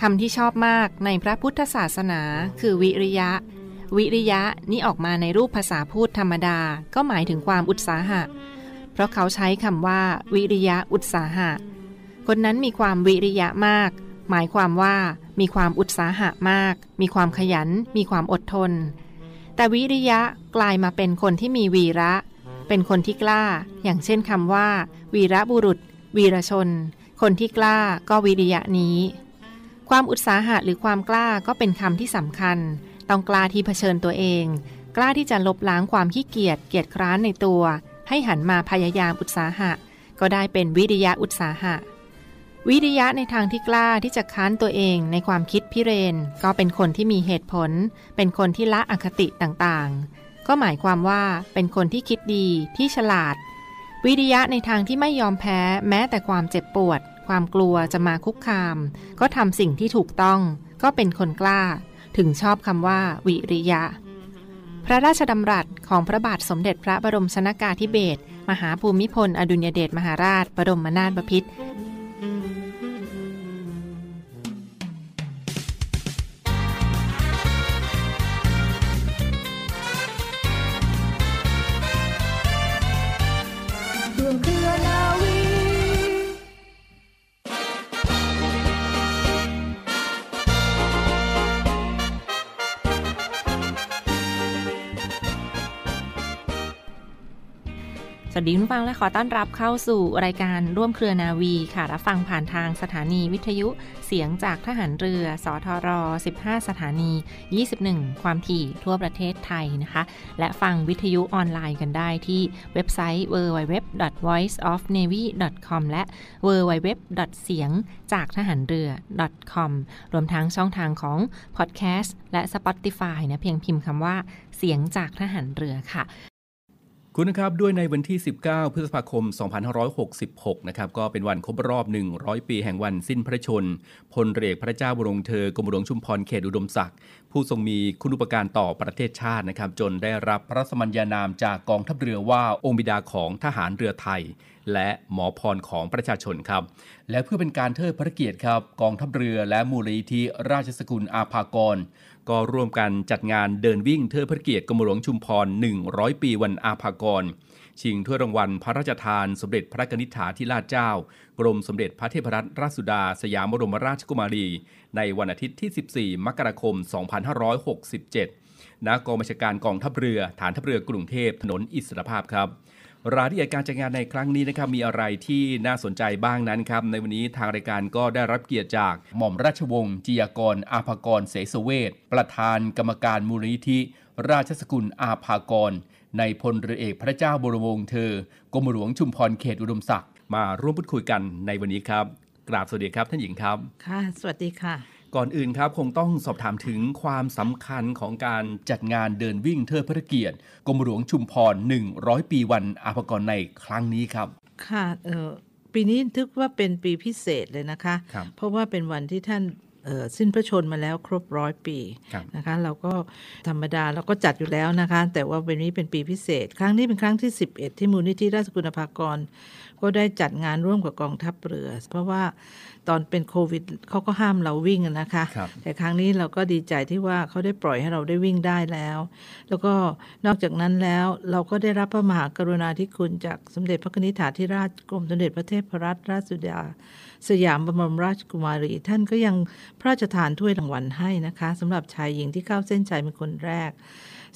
คำที่ชอบมากในพระพุทธศาสนา คือวิริยะ วิริยะนี่ออกมาในรูปภาษาพูดธรรมดา ก็หมายถึงความอุตสาหะ เพราะเขาใช้คำว่า วิริยะอุตสาหะ คนนั้นมีความวิริยะมาก หมายความว่ามีความอุตสาหะมาก มีความขยัน มีความอดทน แต่วิริยะกลายมาเป็นคนที่มีวีระ เป็นคนที่กล้า อย่างเช่นคำว่า วีระบุรุษ วีรชน คนที่กล้าก็วิริยะนี้ ความอุตสาหะหรือความกล้าก็เป็นคำที่สำคัญ ต้องกล้าที่เผชิญตัวเอง กล้าที่จะลบล้างความขี้เกียจเกียจคร้านในตัว ให้หันมาพยายามอุตสาหะ ก็ได้เป็นวิริยะอุตสาหะ วิริยะในทางที่กล้าที่จะค้านตัวเองในความคิดพิเรน ก็เป็นคนที่มีเหตุผล เป็นคนที่ละอคติต่างๆ ก็หมายความว่าเป็นคนที่คิดดีที่ฉลาด วิริยะในทางที่ไม่ยอมแพ้แม้แต่ความเจ็บปวด ความกลัวจะมาคุกคาม ก็ทำสิ่งที่ถูกต้อง ก็เป็นคนกล้า ถึงชอบคำว่า วิริยะ พระราชดำรัสของพระบาทสมเด็จพระบรมชนากาธิเบศรมหาภูมิพล อดุญเดชมหาราช บรมนาถบพิตร ฟังและขอต้อนรับเข้าสู่รายการร่วมเครือนาวีค่ะ รับฟังผ่านทางสถานีวิทยุเสียงจากทหารเรือ สทร 15 สถานี 21 ความถี่ทั่วประเทศไทยนะคะ และฟังวิทยุออนไลน์กันได้ที่เว็บไซต์ www.voiceofnavy.com และ www. เสียงจากทหารเรือ .com รวมทั้งช่องทางของพอดแคสต์และ Spotify นะเพียงพิมพ์คำว่าเสียงจากทหารเรือค่ะ คุณนะครับด้วยในวันที่ 19 พฤษภาคม 2566 นะครับก็เป็นวันครบรอบ 100 ปีแห่งวันสิ้นพระชน พลเรือเอกพระเจ้าบรมเธอกรมหลวงชุมพรเขตอุดมศักดิ์ผู้ทรงมีคุณูปการต่อประเทศชาตินะครับ จนได้รับพระสมัญญานามจากกองทัพเรือว่าองค์บิดาของทหารเรือไทย และหมอพรของประชาชนครับ และเพื่อเป็นการเทิดพระเกียรติครับ กองทัพเรือและมูลนิธิราชสกุลอาภากร ก็ร่วมกันจัดงานเดินวิ่งเทิดพระเกียรติกรมหลวงชุมพร 100 ปีวันอาภากร ชิงถ้วยรางวัลพระราชทาน สมเด็จพระกนิษฐาธิราชเจ้า กรมสมเด็จพระเทพรัตนราชสุดา สยามบรมราชกุมารี ในวันอาทิตย์ที่ 14 มกราคม 2567ณกองบัญชาการกองทัพเรือ ฐานทัพเรือกรุงเทพถนนอิสรภาพครับ รายละเอียดการจัดงานในครั้งนี้นะครับมีอะไรที่น่าสนใจบ้างนั้นครับในวันนี้ทางรายการก็ได้รับเกียรติจากหม่อมราชวงศ์จียากร อาภากรเสสเวทประธานกรรมการมูลนิธิ ราชสกุลอาภากร ในพลเรือเอกพระเจ้าบรมวงศ์เธอกรมหลวงชุมพรเขตอุดมศักดิ์มาร่วมพูดคุยกันในวันนี้ครับกราบสวัสดีครับท่านหญิงครับ ค่ะ สวัสดีค่ะ ก่อนอื่นครับคงต้องสอบถามถึงความสำคัญของการจัดงานเดินวิ่งเทิดพระเกียรติกรมหลวงชุมพร 100 ปีวันอาภากรในครั้งนี้ครับ ค่ะเออปีนี้ทึกว่าเป็นปีพิเศษเลยนะคะครับเพราะว่าเป็นวันที่ท่านเอ่อสิ้นพระชนมาแล้วครบร้อยปีครับนะคะ เราก็ธรรมดาเราก็จัดอยู่แล้วนะคะ แต่ว่าวันนี้เป็นปีพิเศษ ครั้งนี้เป็นครั้งที่ 11 ที่มูลนิธิราชสกุลภากร ก็ได้จัดงานร่วมกับกองทัพเรือ เพราะว่าตอนเป็นโควิดเขาก็ห้ามเราวิ่งอะนะคะครับแต่ครั้งนี้เราก็ดีใจที่ว่าเขาได้ปล่อยให้เราได้วิ่งได้แล้ว แล้วก็นอกจากนั้นแล้วเราก็ได้รับพระมหากรุณาธิคุณจากสมเด็จพระนิธิถาธิราชกรมสมเด็จพระเทพรัตนราชสุดา สยามบรมราชกุมารี ท่านก็ยังพระราชทานถ้วยรางวัลให้นะคะสำหรับชายหญิงที่เข้าเส้นชัยเป็นคนแรก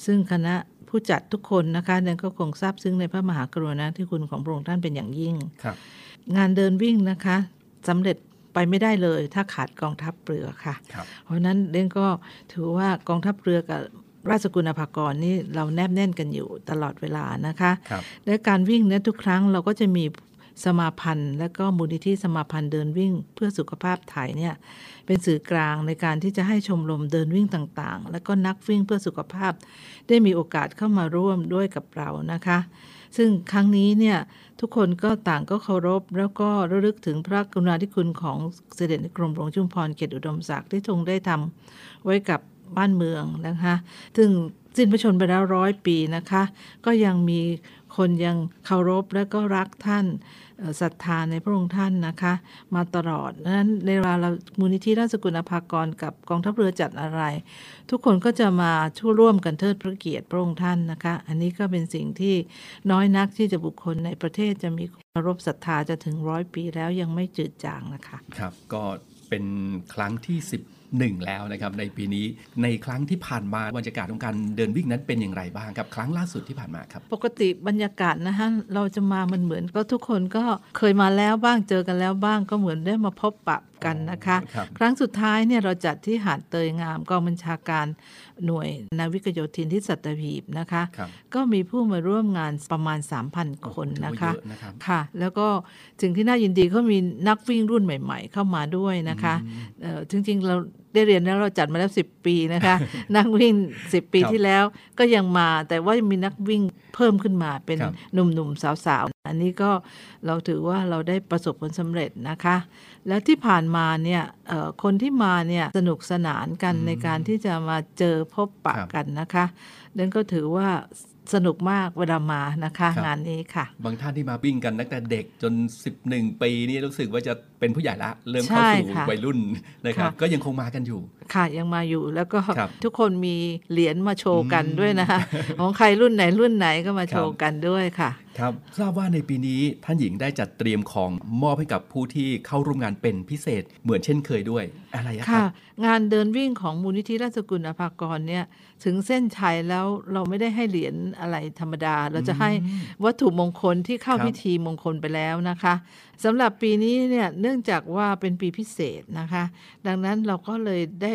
ซึ่งคณะ ผู้จัดทุกคนนะคะนั้นก็คงซาบซึ้งในพระมหากรุณาธิคุณของพระองค์ท่านเป็นอย่างยิ่งครับงานเดินวิ่งนะคะสำเร็จไปไม่ได้เลย ถ้าขาดกองทัพเรือค่ะครับเพราะฉะนั้นเด่นก็ถือว่ากองทัพเรือกับราชกุลภากรนี่เราแนบแน่นกันอยู่ตลอดเวลานะคะครับและการวิ่งเนี่ยทุกครั้งเราก็จะมี สมาพันธ์ และก็มูลนิธิสมาพันธ์เดินวิ่งเพื่อสุขภาพไทยเนี่ยเป็นสื่อกลางในการที่จะให้ชมรมเดินวิ่งต่างๆ และก็นักวิ่งเพื่อสุขภาพ ได้มีโอกาสเข้ามาร่วมด้วยกับเรานะคะ ซึ่งครั้งนี้เนี่ยทุกคนก็ต่างก็เคารพ แล้วก็ระลึกถึงพระกรุณาธิคุณของเสด็จกรมหลวงชุมพรเขตอุดมศักดิ์ที่ทรงได้ทำไว้กับบ้านเมืองนะคะซึ่งสิ้นพระชนม์ไปแล้วร้อยปีนะคะ ก็ยังมีคนยังเคารพและก็รักท่าน ศรัทธาในพระองค์ท่านนะคะ มาตลอดนั้นในเวลาเรามูลนิธิราชกุลอภากรกับกองทัพเรือจัดอะไร ทุกคนก็จะมาช่วยร่วมกันเทิดพระเกียรติพระองค์ท่านนะคะ อันนี้ก็เป็นสิ่งที่น้อยนักที่จะบุคคลในประเทศจะมีเคารพศรัทธาจะถึงร้อยปีแล้วยังไม่จืดจางนะคะ ครับ ก็เป็นครั้งที่ 11แล้วนะครับในปีนี้ในครั้งที่ผ่านมาบรรยากาศของการเดินวิ่งนั้นเป็นอย่างไรบ้างครับครั้งล่าสุดที่ผ่านมาครับ ปกติบรรยากาศนะฮะเราจะมามันเหมือนก็ทุกคนก็เคยมาแล้วบ้างเจอกันแล้วบ้างก็เหมือนได้มาพบปะกันนะคะ ครับครั้งสุดท้ายเนี่ยเราจัดที่หาดเตยงามกองบัญชาการหน่วยนาวิกโยธินที่สัตหีบนะคะครับก็มีผู้มาร่วมงานประมาณ 3,000 คนถือว่านะคะเยอะนะครับค่ะ แล้วก็สิ่งที่น่ายินดีเขามีนักวิ่งรุ่นใหม่ ๆ เข้ามาด้วยนะคะเอ่อจริงๆเรา ได้เรียนแล้วเราจัดมาแล้ว 10 ปีนะคะ นักวิ่ง 10 ปีครับที่แล้วก็ยังมาแต่ว่ามีนักวิ่งเพิ่มขึ้นมาเป็นครับหนุ่มๆสาวๆ อันนี้ก็เราถือว่าเราได้ประสบผลสำเร็จนะคะ แล้วที่ผ่านมาเนี่ยเอ่อคนที่มาเนี่ยสนุกสนานกันในการที่จะมาเจอพบปะครับกันนะคะนั่นก็ถือว่าสนุกมากเวลามานะคะครับงานนี้ค่ะ บางท่านที่มาวิ่งกันตั้งแต่เด็กจน 11 ปีนี่รู้สึกว่าจะ เป็นผู้ใหญ่ละ เริ่มเข้าใช่สู่ค่ะวัยรุ่นนะครับค่ะก็ยังคงมากันอยู่ ค่ะยังมาอยู่แล้วก็ครับทุกคนมีเหรียญมาโชว์กันอืมด้วยนะคะของใครรุ่นไหนรุ่นไหนก็มาครับโชว์กันด้วยค่ะ ครับทราบว่าในปีนี้ท่านหญิงได้จัดเตรียมของมอบให้กับผู้ที่เข้าร่วมงานเป็นพิเศษเหมือนเช่นเคยด้วยอะไรอะคค่ะรับ งานเดินวิ่งของมูลนิธิราชกุลอภากรเนี่ยถึงเส้นชัยแล้วเราไม่ได้ให้เหรียญอะไรธรรมดา เราจะให้วัตถุมงคลที่เข้าครับพิธีมงคลไปแล้วนะคะสำหรับปีนี้เนี่ยเนื่องจากว่าเป็นปีพิเศษนะคะ ดังนั้นเราก็เลยได้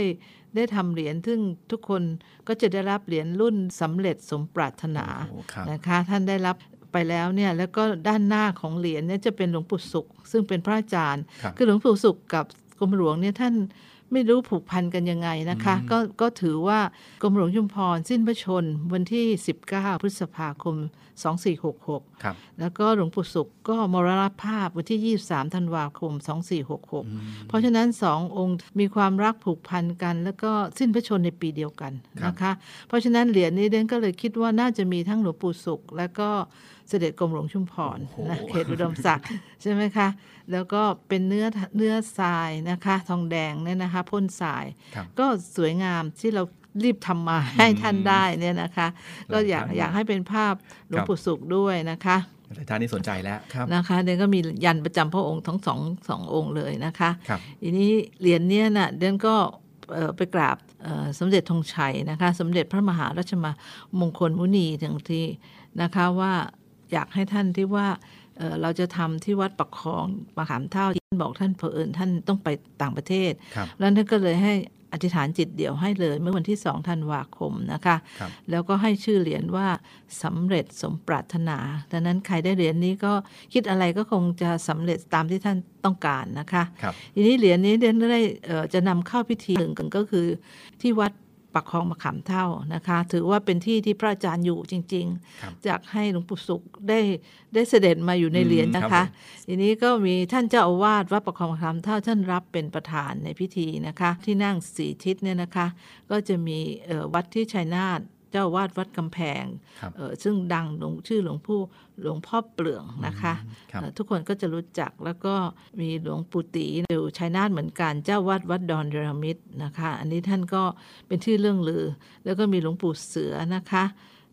ได้ทำเหรียญซึ่งทุกคนก็จะได้รับเหรียญรุ่นสำเร็จสมปรารถนาโอ้ครับนะคะ ท่านได้รับไปแล้วเนี่ยแล้วก็ด้านหน้าของเหรียญเนี่ยจะเป็นหลวงปู่สุข ซึ่งเป็นพระอาจารย์ครับคือหลวงปู่สุขกับกรมหลวงเนี่ยท่าน ไม่รู้ผูกพันกันยังไงนะคะอืมก็ก็ถือว่ากรมหลวงชุมพรสิ้นพระชนม์วันที่ 19 พฤษภาคม 2466ครับแล้วก็หลวงปู่สุขก็มรณภาพวันที่ 23 ธันวาคม 2466 เพราะฉะนั้นสององค์มีความรักผูกพันกัน แล้วก็สิ้นพระชนม์ในปีเดียวกันนะคะ เพราะฉะนั้นเหรียญนี้เดนก็เลยคิดว่าน่าจะมีทั้งหลวงปู่สุข และก็ เสด็จกรมหลวงชุมพรโอ้โหนะเขตอุดมศักดิ์ใช่ไหมคะ แล้วก็เป็นเนื้อเนื้อทรายนะคะ ทองแดงเนี่ยนะคะพ่นทรายครับก็สวยงามที่เรารีบทำมาให้ท่านได้เนี่ยนะคะ ก็อยากครับอยากให้เป็นภาพหลวงปู่สุขด้วยนะคะหลายท่านนี่สนใจแล้วครับนะคะเดนก็มียันประจำพระองค์ทั้งสองสององค์เลยนะคะครับทีนี้เหรียญเนี้ยน่ะเดนก็เอ่อไปกราบเอ่อสมเด็จธงชัยนะคะ สมเด็จพระมหาราชมามงคลมุนีถึงที่นะคะว่า อยากให้ท่านที่ว่าเอ่อเราจะทำที่วัดปักคลองมะขามเท่าที่ท่านบอกท่านเผอิญท่านต้องไปต่างประเทศครับแล้วท่านก็เลยให้อธิษฐานจิตเดี่ยวให้เลย เมื่อวันที่สองธันวาคมนะคะครับแล้วก็ให้ชื่อเหรียญว่าสำเร็จสมปรารถนา ดังนั้นใครได้เหรียญนี้ก็คิดอะไรก็คงจะสำเร็จตามที่ท่านต้องการนะคะครับทีนี้เหรียญนี้เดนได้เอ่อจะนำเข้าพิธีหนึ่งกันก็คือที่วัด ปักคลองมะขามเท่านะคะ ถือว่าเป็นที่ที่พระอาจารย์อยู่จริงครับๆจากให้หลวงปู่สุขได้ได้เสด็จมาอยู่ในเหรียญนะอืมครัคะบผมทีนี้ก็มีท่านเจ้าอาวาสวัดประคองคำเท่าท่านรับเป็นประธานในพิธีนะคะ ที่นั่งสีทิศเนี่ยนะคะ ก็จะมีเอ่อวัดที่ชัยนาท เจ้าอาวาดวัดกำแพงครับเอ่อซึ่งดังหลวงชื่อหลวงผู้หลวงพ่อเปลืองนะคะครับเอ่อทุกคนก็จะรู้จักแล้วก็มีหลวงปู่ตีอยู่ชัยนาทเหมือนกันเจ้าวัดวัดดอนเดรมิตนะคะ อันนี้ท่านก็เป็นที่เรื่องลือ แล้วก็มีหลวงปู่เสือนะคะ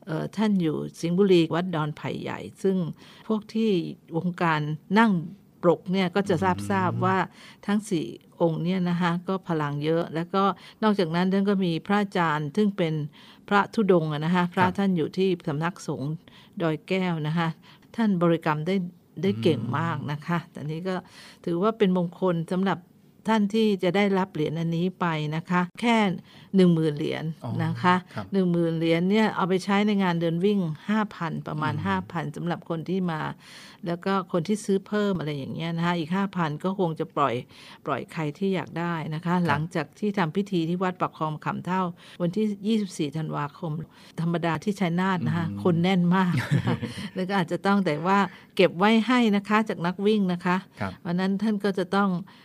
เอ่อท่านอยู่สิงห์บุรีวัดดอนไผ่ใหญ่ ซึ่งพวกที่วงการนั่ง ปรกเนี่ยก็จะทราบทราบว่าทั้งสี่องค์เนี่ยนะคะก็พลังเยอะ แล้วก็นอกจากนั้นท่านก็มีพระอาจารย์ ซึ่งเป็นพระธุดงค์อะนะคะพระท่านอยู่ที่สำนักสงฆ์ดอยแก้วนะคะท่านบริกรรมได้ได้เก่งมากนะคะแต่นี้ก็ถือว่าเป็นมงคลสำหรับ ท่านที่จะได้รับเหรียญอันนี้ไปนะคะ แค่หนึ่งหมื่นเหรียญอ๋อนะคะครับหนึ่งหมื่นเหรียญเนี่ยเอาไปใช้ในงานเดินวิ่ง 5,000 ประมาณ 5,000สำหรับคนที่มา แล้วก็คนที่ซื้อเพิ่มอะไรอย่างเงี้ยนะคะอีก 5,000 ก็คงจะปล่อยปล่อยใครที่อยากได้นะคะ หลังจากที่ทำพิธีที่วัดปักคลองขำเท่า วันที่ 24ธันวาคม ธรรมดาที่ชัยนาทนะคะคนแน่นมากนะคะแล้วก็อาจจะต้องแต่ว่าเก็บไว้ให้นะคะจากนักวิ่งนะคะครับวันนั้นท่านก็จะต้องเออ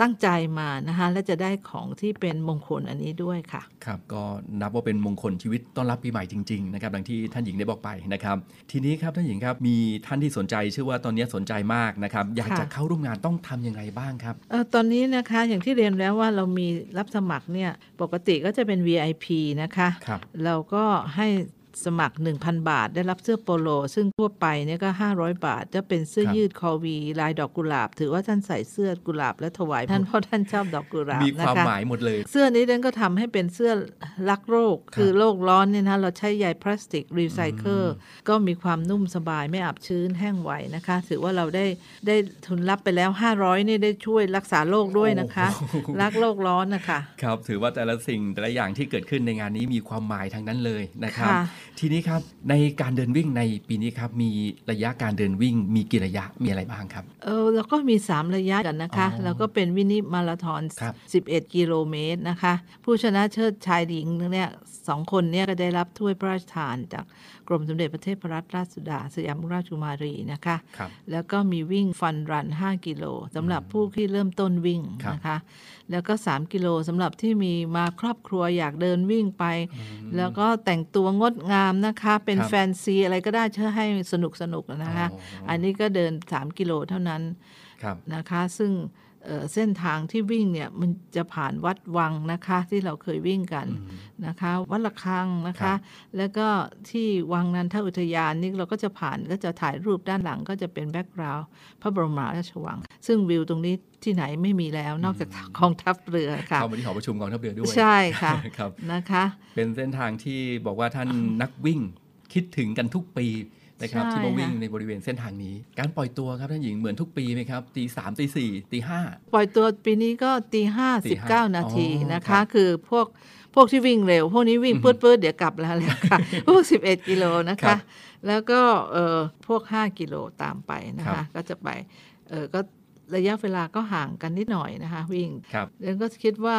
ตั้งใจมานะคะและจะได้ของที่เป็นมงคลอันนี้ด้วยค่ะ ครับ ก็นับว่าเป็นมงคลชีวิตต้อนรับปีใหม่จริงๆนะครับดังที่ท่านหญิงได้บอกไปนะครับ ทีนี้ครับท่านหญิงครับมีท่านที่สนใจเชื่อว่าตอนนี้สนใจมากนะครับ อยากค่ะจะเข้าร่วมงานต้องทำยังไงบ้างครับเออตอนนี้นะคะอย่างที่เรียนแล้วว่าเรามีรับสมัครเนี่ยปกติก็จะเป็น VIP นะคะครับเราก็ให้ สมัคร 1,000 บาท ได้รับเสื้อโปโล ซึ่งทั่วไปเนี่ยก็ 500 บาท จะเป็นเสื้อครับยืดคอวี ลายดอกกุหลาบ ถือว่าท่านใส่เสื้อกุหลาบและถวายท่านเพราะท่านชอบดอกกุหลาบมีนะความคะหมายหมดเลย เสื้อนี้ดันก็ทำให้เป็นเสื้อรักโรค คือโรคร้อนเนี่ยนะเราใช้ใยพลาสติกรีไซเคิลก็มีความนุ่มสบายไม่อับชื้นแห้งไหวนะคะ ถือว่าเราได้ได้ทุนรับไปแล้ว 500นี่ได้ช่วยรักษาโรคด้วยนะคะ รักโรคร้อนนะคะ ครับถือว่าแต่ละสิ่งแต่ละอย่างที่เกิดขึ้นในงานนี้มีความหมายทั้งนั้นเลยนะครับค่ะทีนี้ครับในการเดินวิ่งในปีนี้ครับมีระยะการเดินวิ่งมีกี่ระยะมีอะไรบ้างครับ เออแล้วก็มี 3 ระยะกันนะคะ อ๋อแล้วก็เป็นวินิมาราธอน ครับ 11 กิโลเมตรนะคะ ผู้ชนะเชิดชายหญิงเนี่ยสองคนเนี่ยก็ได้รับถ้วยพระราชทานจากกรมสมเด็จพระเทพรัตนราชสุดา สยามราชกุมารีนะคะ ครับ แล้วก็มีวิ่งฟันรัน 5 กิโลสำหรับผู้ที่เริ่มต้นวิ่งครับ นะคะ แล้วก็ 3 กิโลสำหรับที่มีมาครอบครัวอยากเดินวิ่งไป แล้วก็แต่งตัวงดงามนะคะ เป็นครับแฟนซีอะไรก็ได้เชื่อให้สนุกสนุกๆนะคะอ๋ออัอันนี้ก็เดิน 3 กิโลเท่านั้นครับ นะคะซึ่งเอ่อเส้นทางที่วิ่งเนี่ยมันจะผ่านวัดวังนะคะที่เราเคยวิ่งกันนะคะวัดละคังนะครัคะบแล้วก็ที่วังนันทอุทยานนี่เราก็จะผ่านก็จะถ่ายรูปด้านหลังก็จะเป็นแบ็กกราวด์พระบรมราชวัง ซึ่งวิวตรงนี้ที่ไหนไม่มีแล้วนอกจากกองทัพเรือค่ะเข้ามาที่หอประชุมกองทัพเรือด้วยใช่ค่ะครับนะคะ เป็นเส้นทางที่บอกว่าท่านนักวิ่งคิดถึงกันทุกปี นะครับใช่ที่มาวิ่งค่ะในบริเวณเส้นทางนี้ การปล่อยตัวครับท่านหญิงเหมือนทุกปีไหมครับตีสามตีสี่ตีห้าปล่อยตัวปีนี้ก็ตีห้าตีสิบห้าเก้านาทีอ๋อนะครัคะบคือพวกพวกที่วิ่งเร็ว พวกนี้วิ่งปื๊ดปื๊ดเดี๋ยวกลับแล้วแหละค่ะ พวก 11 กิโลนะครัคะบแล้วก็เอ่อพวก 5 กิโลตามไปนะครัคะบก็จะไปเออก็ระยะเวลาก็ห่างกันนิดหน่อยนะคะ วิ่งครับแล้วก็คิดว่า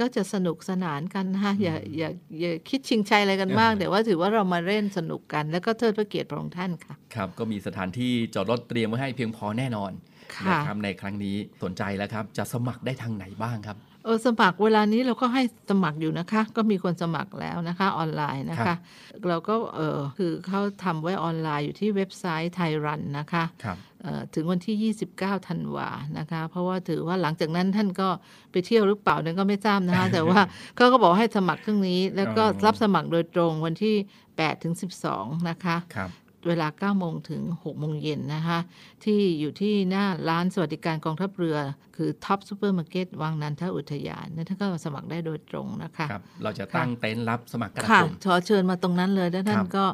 ก็จะสนุกสนานกันนะคะอย่าอย่าอย่าคิดชิงชัยอะไรกันมากเออแต่ว่าถือว่าเรามาเล่นสนุกกัน แล้วก็เทิดพระเกียรติพระองค์ท่านค่ะ ครับก็มีสถานที่จอดรถเตรียมไว้ให้เพียงพอแน่นอนค่ะนะครับในครั้งนี้สนใจแล้วครับ จะสมัครได้ทางไหนบ้างครับ เออสมัครเวลานี้เราก็ให้สมัครอยู่นะคะ ก็มีคนสมัครแล้วนะคะออนไลน์นะครัคะบเราก็เออคือเขาทำไว้ออนไลน์อยู่ที่เว็บไซต์ไทยรันนะคะครับเอ่อถึงวันที่ 29 ธันวานะคะ เพราะว่าถือว่าหลังจากนั้นท่านก็ไปเที่ยวหรือเปล่าเนี่ยก็ไม่ทราบนะคะ แต่ว่าเขาก็บอกให้สมัครเครื่องนี้ แล้วก็อ๋อรับสมัครโดยตรงวันที่8ถึง12 นะคะครับ เวลา 9 โมงถึง 6 โมงเย็นนะคะ ที่อยู่ที่หน้าร้านสวัสดิการกองทัพเรือ คือท็อปซูเปอร์มาร์เก็ตวังนันทอุทยานเนี่ยท่านก็มาสมัครได้โดยตรงนะคะครับเราจะตั้งเต็นท์รับสมัครกันค่ะผมขอเชิญมาตรงนั้นเลยแล้วท่านครับก็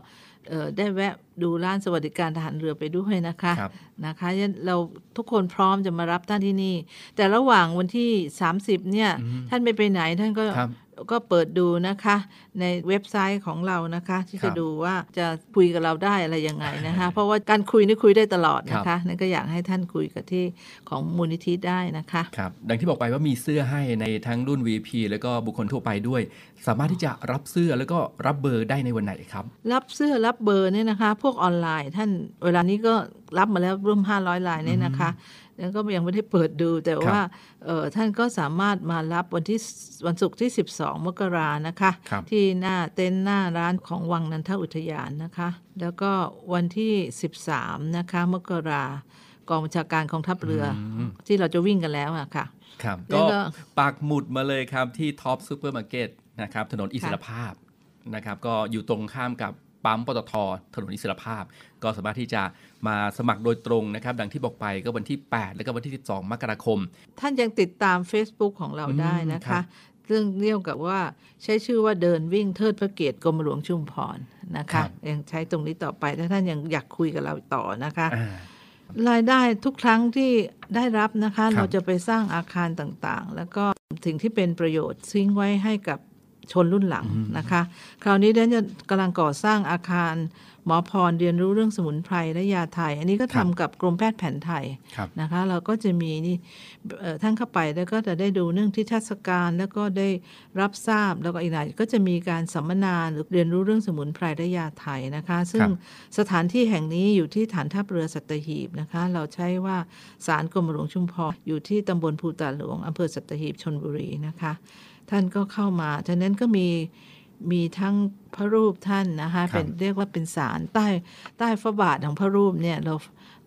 เอ่อได้แวะดูร้านสวัสดิการทหารเรือไปด้วยนะคะครับนะคะยันเราทุกคนพร้อมจะมารับท่านที่นี่ แต่ระหว่างวันที่ 30เนี่ยท่านไม่ไปไหนท่านก็ครับ ก็เปิดดูนะคะ ในเว็บไซต์ของเรานะคะ ที่ครับจะดูว่าจะคุยกับเราได้อะไรยังไงนะคะ เพราะว่าการคุยนี่คุยได้ตลอดนะคะครับนั่นก็อยากให้ท่านคุยกับที่ของมูลนิธิได้นะคะครับดังที่บอกไปว่ามีเสื้อให้ในทั้งรุ่น VP แล้วก็บุคคลทั่วไปด้วย สามารถที่จะรับเสื้อแล้วก็รับเบอร์ได้ในวันไหนครับ รับเสื้อรับเบอร์เนี่ยนะคะ พวกออนไลน์ท่านเวลานี้ก็รับมาแล้วร่วม500ลายเนี่ยนะคะ แล้วก็ยังไม่ได้เปิดดู แต่ว่าเอ่อท่านก็สามารถมารับวันที่วันศุกร์ที่ 12 มกรานะคะครับที่หน้าเต็นท์หน้าร้านของวังนันทอุทยานนะคะ แล้วก็วันที่ 13 นะคะ มกรากองบัญชาการกองทัพเรืออที่เราจะวิ่งกันแล้วอะค่ะครับแล้วก็ก็ปักหมุดมาเลยครับที่ท็อปซูเปอร์มาร์เก็ตนะครับถนนอิสรภาพนะครับก็อยู่ตรงข้ามกับ ปั๊มปตทถนนอิสรภาพ ก็สามารถที่จะมาสมัครโดยตรงนะครับ ดังที่บอกไปก็วันที่ 8 แล้วก็วันที่ 12 มกราคม ท่านยังติดตาม Facebook ของเราอืมได้นะคะครับซึ่งเรียกกับว่าใช้ชื่อว่าเดินวิ่งเทิดพระเกียรติกรมหลวงชุมพรนะครัคะบยังใช้ตรงนี้ต่อไปถ้าท่านยังอยากคุยกับเราต่อนะคะอ่ารายได้ทุกครั้งที่ได้รับนะคะครับเราจะไปสร้างอาคารต่างๆ แล้วก็สิ่งที่เป็นประโยชน์ทิ้งไว้ให้กับ ชนรุ่นหลังนะคะ คราวนี้เดนจะกำลังก่อสร้างอาคารหมอพรเรียนรู้เรื่องสมุนไพรและยาไทย อันนี้ก็ครัทำบกับกรมแพทย์แผนไทยครับนะคะ เราก็จะมีนี่เอ่อท่านเข้าไปแล้วก็จะได้ดูเรื่องที่เทศกาลแล้วก็ได้รับทราบแล้วก็อีกหน่อยก็จะมีการสัมมนาหรือเรียนรู้เรื่องสมุนไพรและยาไทยนะคะ ซึ่งสถานที่แห่งนี้อยู่ที่ฐานทัพเรือสัตหีบนะคะ เราใช้ว่าศาลกรมหลวงชุมพรอยู่ที่ตำบลภูตาหลวงอำเภอสัตหีบชนบุรีนะคะ ท่านก็เข้ามาฉะนั้นก็มีมีทั้งพระรูปท่านนะคะครับเป็นเรียกว่าเป็นศาลใต้ใต้พระบาทของพระรูปเนี่ยเรา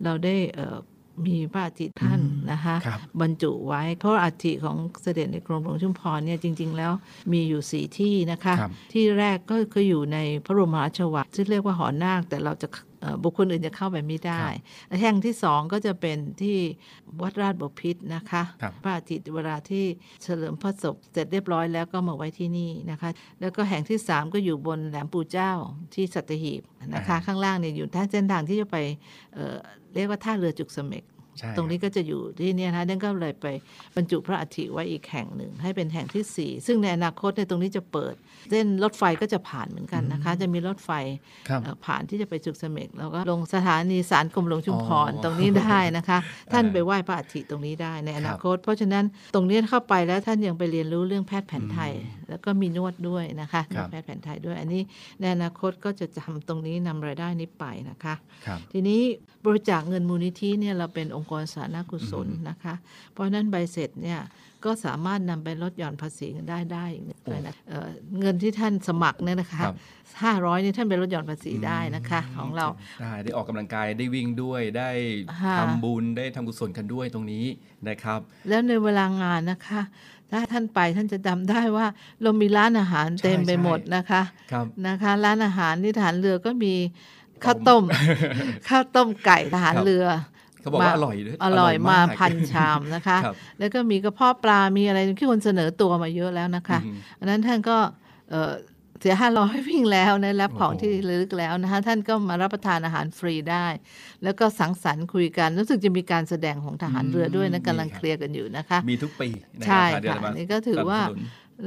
เราได้เอ่อ มีพระอาทิตย์ท่านนะคะครับบรรจุไว้เพราะอัฐิของเสด็จในกรมหลวงชุมพรเนี่ยจริง ๆ แล้วมีอยู่สี่ที่นะคะ ครับ ที่แรกก็คืออยู่ในพระบรมมหาราชวังซึ่งเรียกว่าหอนาคแต่เราจะเอ่อบุคคลอื่นจะเข้าไปไม่ได้และแห่งที่สองก็จะเป็นที่วัดราชบพิตรนะคะครับ พระอาทิตย์เวลาที่เฉลิมพระศพเสร็จเรียบร้อยแล้วก็มาไว้ที่นี่นะคะ แล้วก็แห่งที่สามก็อยู่บนแหลมปู่เจ้าที่สัตหีบนะคะ ข้างล่างเนี่ยอยู่ท่าเส้นทางที่จะไปเอ่อ เรียกว่าท่าเรือจุกเสม็ก ตรงนี้ก็จะอยู่ที่เนี่ยนะคะดังก็เลยไปบรรจุพระอัฐิไว้อีกแห่งหนึ่ง ให้เป็นแห่งที่สี่ซึ่งในอนาคตในยตรงนี้จะเปิด เส้นรถไฟก็จะผ่านเหมือนกันนะคะ จะมีรถไฟครับเอ่อผ่านที่จะไปจุกเสม็กแล้วก็ลงสถานีสารกรมหลวงชุมพรอ๋อตรงนี้ได้นะคะ ท่านไปไหว้พระอัฐิตรงนี้ได้ในอนาคต เพราะฉะนั้นตรงนี้เข้าไปแล้วท่านยังไปเรียนรู้เรื่องแพทย์แผนไทย แล้วก็มีนวดด้วยนะคะนครัวบดแพทย์แผนไทยด้วย อันนี้ในอนาคตก็จะทำตรงนี้นำรายได้นี้ไปนะคะครับทีนี้บริจาคเงินมูลนิธิเนี่ยเราเป็นองค์กรสาธารณกุศลนะคะ เพราะฉะนั้นใบเสร็จเนี่ยก็สามารถนำไปลดหย่อนภาษีกันได้ได้อีกไปนะเอ่อเงินที่ท่านสมัครเนี่ยนะคะครับห้าร้อยนี่ท่านไปลดหย่อนภาษีได้นะคะ ของเราได้ได้ออกกำลังกายได้วิ่งด้วยได้ค่ะทำบุญได้ทำกุศลกันด้วยตรงนี้นะครับ แล้วในเวลางานนะคะถ้าท่านไปท่านจะจำได้ว่าเรามีร้านอาหารเต็มไปหมดนะคะครับนะคะ ร้านอาหารที่ฐานเรือก็มีข้าวต้มข้าวต้มไก่ทหารครับเรือ เขาบอกว่าอร่อยด้วยอร่อยมาากพันชามนะคะครับแล้วก็มีกระเพาะปลามีอะไรที่คนเสนอตัวมาเยอะแล้วนะคะอืมอันนั้นท่านก็เอ่อเสียห้าร้อยวิ่งแล้วนะรับโอ้โหของที่ระลึกแล้วนะคะท่านก็มารับประทานอาหารฟรีได้ แล้วก็สังสรรค์คุยกันรู้สึกจะมีการแสดงของทหารเรือด้วยนะกำลังเคลียร์กันอยู่นะคะ มีทุกปีนะใช่รับทางเดือค่ะมานี่ก็ถือว่าสนับสนุน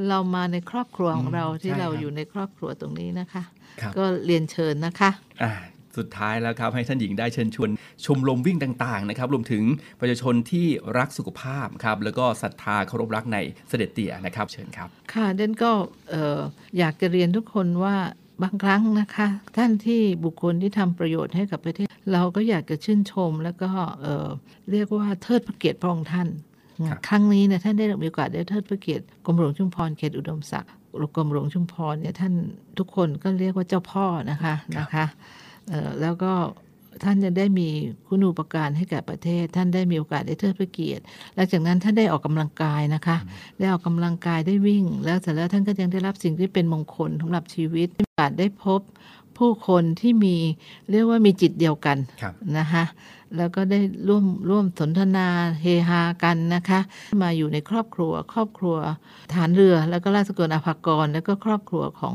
เรามาในครอบครัวของเราอืมที่ใช่เราครับอยู่ในครอบครัวตรงนี้นะคะครับก็เรียนเชิญนะคะอ่า สุดท้ายแล้วครับให้ท่านหญิงได้เชิญชวนชมรมวิ่งต่างๆนะครับรวมถึงประชาชนที่รักสุขภาพครับแล้วก็ศรัทธาเคารพรักในเสด็จเตี่ยนะครับ เชิญครับ ค่ะเดนก็เอ่ออยากจะเรียนทุกคนว่าบางครั้งนะคะ ท่านที่บุคคลที่ทำประโยชน์ให้กับประเทศ เราก็อยากจะชื่นชม แล้วก็เอ่อเรียกว่าเทิดพระเกียรติพระองค์ท่าน ครับครั้งนี้เนี่ยท่านได้มีโอกาสได้เทิดพระเกียรติกรมหลวงชุมพรเขตอุดมศักดิ์กรมหลวงชุมพรเนี่ยท่านทุกคนก็เรียกว่าเจ้าพ่อนะคะนะคะเอ่อ แล้วก็ท่านจะได้มีคุณูปการให้แก่ประเทศ ท่านได้มีโอกาสได้เทิดพระเกียรติหลังจากนั้นท่านได้ออกกำลังกายนะคะ ได้ออกกำลังกายได้วิ่ง แล้วเสร็จแล้วท่านก็ยังได้รับสิ่งที่เป็นมงคลสำหรับชีวิตมีโอกาสได้พบผู้คนที่มีเรียกว่ามีจิตเดียวกันครับนะคะ แล้วก็ได้ร่วมร่วมสนทนาเฮฮากันนะคะ มาอยู่ในครอบครัว ครอบครัวฐานเรือ แล้วก็ราชกุลอาภากร แล้วก็ครอบครัวของ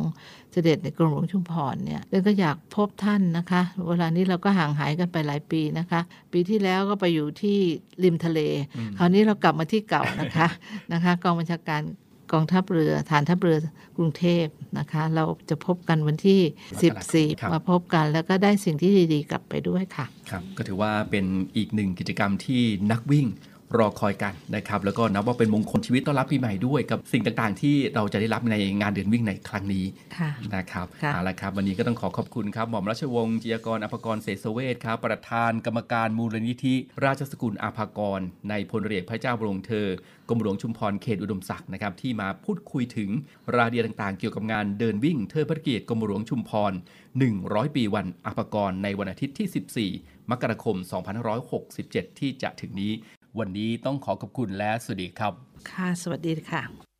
เสด็จในกรมหลวงชุมพรเนี่ยแล้วก็อยากพบท่านนะคะ เวลานี้เราก็ห่างหายกันไปหลายปีนะคะ ปีที่แล้วก็ไปอยู่ที่ริมทะเล คราวนี้เรากลับมาที่เก่านะคะนะคะ กองบัญชาการ กองทัพเรือฐานทัพเรือกรุงเทพนะคะ เราจะพบกันวันที่ครับ14 มาพบกันแล้วก็ได้สิ่งที่ดีๆ กลับไปด้วยค่ะ ครับ ก็ถือว่าเป็นอีกหนึ่งกิจกรรมที่นักวิ่ง รอคอยกันนะครับ แล้วก็นับว่าเป็นมงคลชีวิตต้อนรับปีใหม่ด้วยกับสิ่งต่างๆ ที่เราจะได้รับในงานเดินวิ่งในครั้งนี้ค่ะนะครับค่ะเอาละครับ วันนี้ก็ต้องขอขอบคุณครับหม่อมราชวงศ์จิยากรอภากรเศรษฐเวชครับ ประธานกรรมการมูลนิธิ ราชสกุลอาภากร ในพลเรือเอกพระเจ้าบรมเธอกรมหลวงชุมพรเขตอุดมศักดิ์นะครับที่มาพูดคุยถึงรายละเอียดต่างๆ เกี่ยวกับงานเดินวิ่งเทิดพระเกียรติกรมหลวงชุมพร 100 ปีวันอาภากรในวันอาทิตย์ที่ 14 มกราคม 2567 ที่จะถึงนี้ วันนี้ต้องขอขอบคุณและสวัสดีครับ ค่ะ สวัสดีค่ะ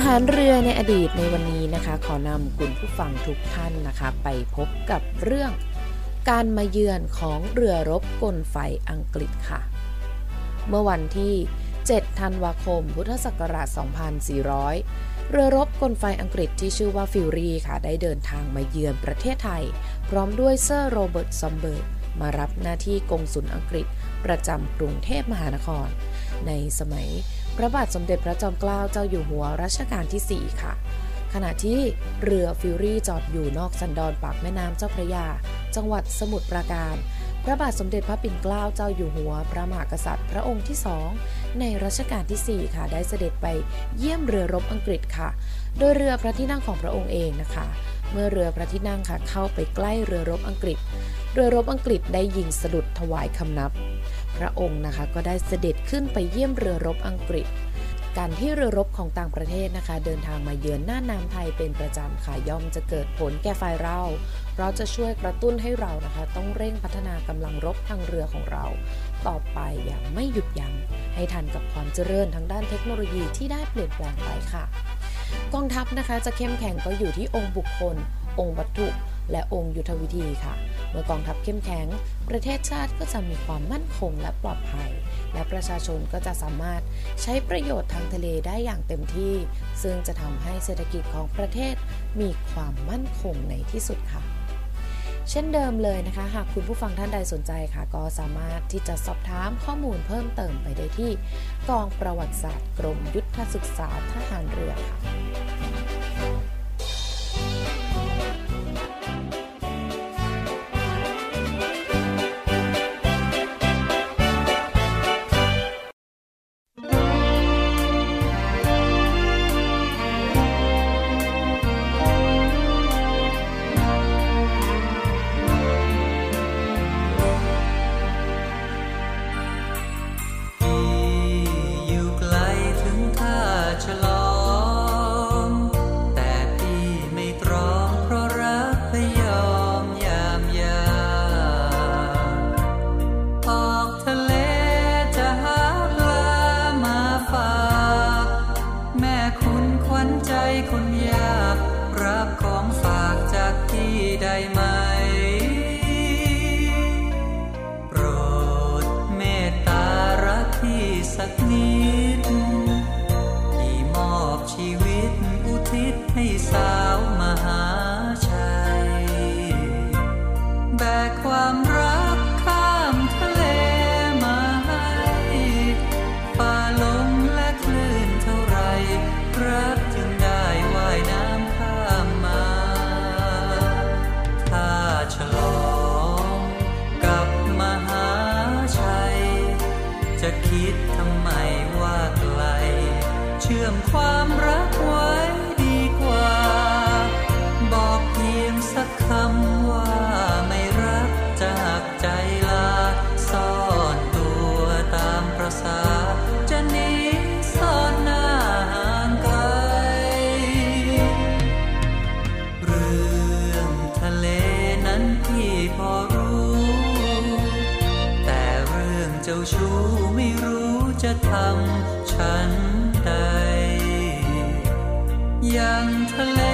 ทหารเรือในอดีตในวันนี้นะคะ ขอนำคุณผู้ฟังทุกท่านนะคะ ไปพบกับเรื่องการมาเยือนของเรือรบกลไฟอังกฤษค่ะ เมื่อวันที่ 7 ธันวาคม พุทธศักราช 2400 เรือรบกลไฟอังกฤษที่ชื่อว่าฟิวรีค่ะ ได้เดินทางมาเยือนประเทศไทย พร้อมด้วยเซอร์โรเบิร์ตชอมเบิร์กมารับหน้าที่กงสุลอังกฤษประจำกรุงเทพมหานคร ในสมัย พระบาทสมเด็จพระจอมเกล้าเจ้าอยู่หัวรัชกาลที่ 4 ค่ะ ขณะที่เรือฟิวรี่จอดอยู่นอกสันดอนปากแม่น้ำเจ้าพระยา จังหวัดสมุทรปราการ พระบาทสมเด็จพระปิ่นเกล้าเจ้าอยู่หัว พระมหากษัตริย์ พระองค์ที่สองในรัชกาลที่ 4 ค่ะ ได้เสด็จไปเยี่ยมเรือรบอังกฤษค่ะ โดยเรือพระที่นั่งของพระองค์เองนะคะ เมื่อเรือพระที่นั่งค่ะเข้าไปใกล้เรือรบอังกฤษ เรือรบอังกฤษได้ยิงสลุตถวายคำนับ พระองค์นะคะ ก็ได้เสด็จขึ้นไปเยี่ยมเรือรบอังกฤษ การที่เรือรบของต่างประเทศนะคะ เดินทางมาเยือนหน้าน้ำไทยเป็นประจำค่ะย่อมจะเกิดผลแก่ฝ่ายเรา เพราะจะช่วยกระตุ้นให้เรานะคะ ต้องเร่งพัฒนากำลังรบทางเรือของเรา ต่อไปอย่างไม่หยุดยัง้งให้ทันกับความเจริญทางด้านเทคโนโลยีที่ได้เปลี่ยนแปลงไปค่ะ กองทัพนะคะจะเข้มแข็งก็อยู่ที่องค์บุคคล องค์วัตถุ และองค์ยุทธวิธีค่ะ เมื่อกองทัพเข้มแข็ง ประเทศชาติก็จะมีความมั่นคงและปลอดภัย และประชาชนก็จะสามารถใช้ประโยชน์ทางทะเลได้อย่างเต็มที่ ซึ่งจะทำให้เศรษฐกิจของประเทศมีความมั่นคงในที่สุดค่ะเช่นเดิมเลยนะคะ หากคุณผู้ฟังท่านใดสนใจค่ะ ก็สามารถที่จะสอบถามข้อมูลเพิ่มเติมไปได้ที่ กองประวัติศาสตร์กรมยุทธศึกษาทหารเรือค่ะ ชู้ไม่รู้จะทำฉันใดยังทะเล